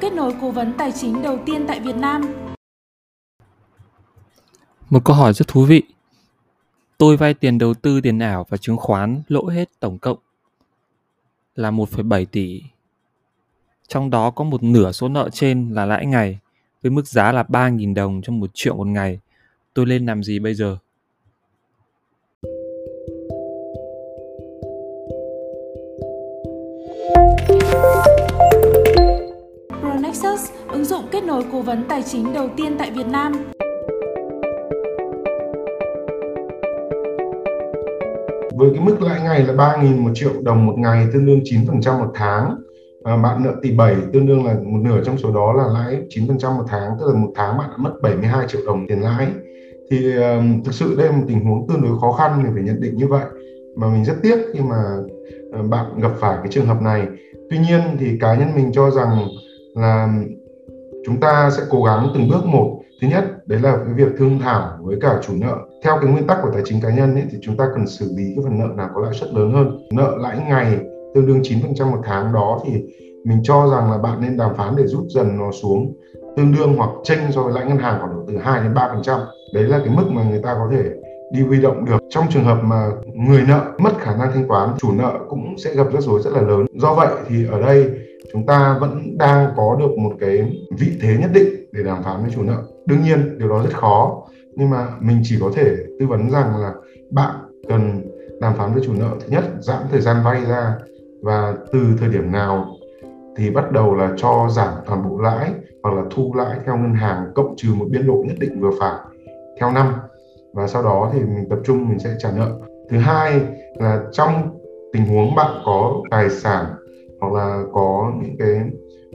kết nối cố vấn tài chính đầu tiên tại Việt Nam. Một câu hỏi rất thú vị. Tôi vay tiền đầu tư tiền ảo và chứng khoán lỗ hết tổng cộng là 1,7 tỷ. Trong đó có một nửa số nợ trên là lãi ngày với mức giá là 3.000 đồng trong một triệu một ngày. Tôi lên làm gì bây giờ? Nexus, ứng dụng kết nối cố vấn tài chính đầu tiên tại Việt Nam. Với cái mức lãi ngày là 3.000 một triệu đồng một ngày tương đương 9% một tháng. À, bạn nợ tỷ 7 tương đương là một nửa trong số đó là lãi 9% một tháng tức là một tháng bạn đã mất 72 triệu đồng tiền lãi. Thì um, thực sự đây là một tình huống tương đối khó khăn để phải nhận định như vậy. Mà mình rất tiếc khi mà uh, bạn gặp phải cái trường hợp này. Tuy nhiên thì cá nhân mình cho rằng là chúng ta sẽ cố gắng từng bước một. Thứ nhất đấy là cái việc thương thảo với cả chủ nợ. Theo cái nguyên tắc của tài chính cá nhân ấy, thì chúng ta cần xử lý cái phần nợ nào có lãi suất lớn hơn. Nợ lãi ngày tương đương 9% một tháng đó thì mình cho rằng là bạn nên đàm phán để rút dần nó xuống tương đương hoặc chênh so với lãi ngân hàng khoảng từ 2 đến 3%. Đấy là cái mức mà người ta có thể đi huy động được. Trong trường hợp mà người nợ mất khả năng thanh toán chủ nợ cũng sẽ gặp rắc rối rất là lớn. Do vậy thì ở đây chúng ta vẫn đang có được một cái vị thế nhất định để đàm phán với chủ nợ. Đương nhiên, điều đó rất khó, nhưng mà mình chỉ có thể tư vấn rằng là bạn cần đàm phán với chủ nợ thứ nhất giảm thời gian vay ra, và từ thời điểm nào thì bắt đầu là cho giảm toàn bộ lãi hoặc là thu lãi theo ngân hàng cộng trừ một biên độ nhất định vừa phải theo năm. Và sau đó thì mình tập trung mình sẽ trả nợ. Thứ hai là trong tình huống bạn có tài sản hoặc là có những cái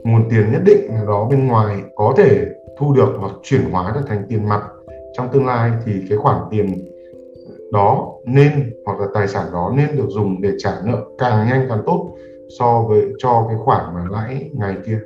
nguồn tiền nhất định nào đó bên ngoài có thể thu được hoặc chuyển hóa được thành tiền mặt trong tương lai, thì cái khoản tiền đó nên hoặc là tài sản đó nên được dùng để trả nợ càng nhanh càng tốt so với, cho cái khoản mà lãi ngày kia.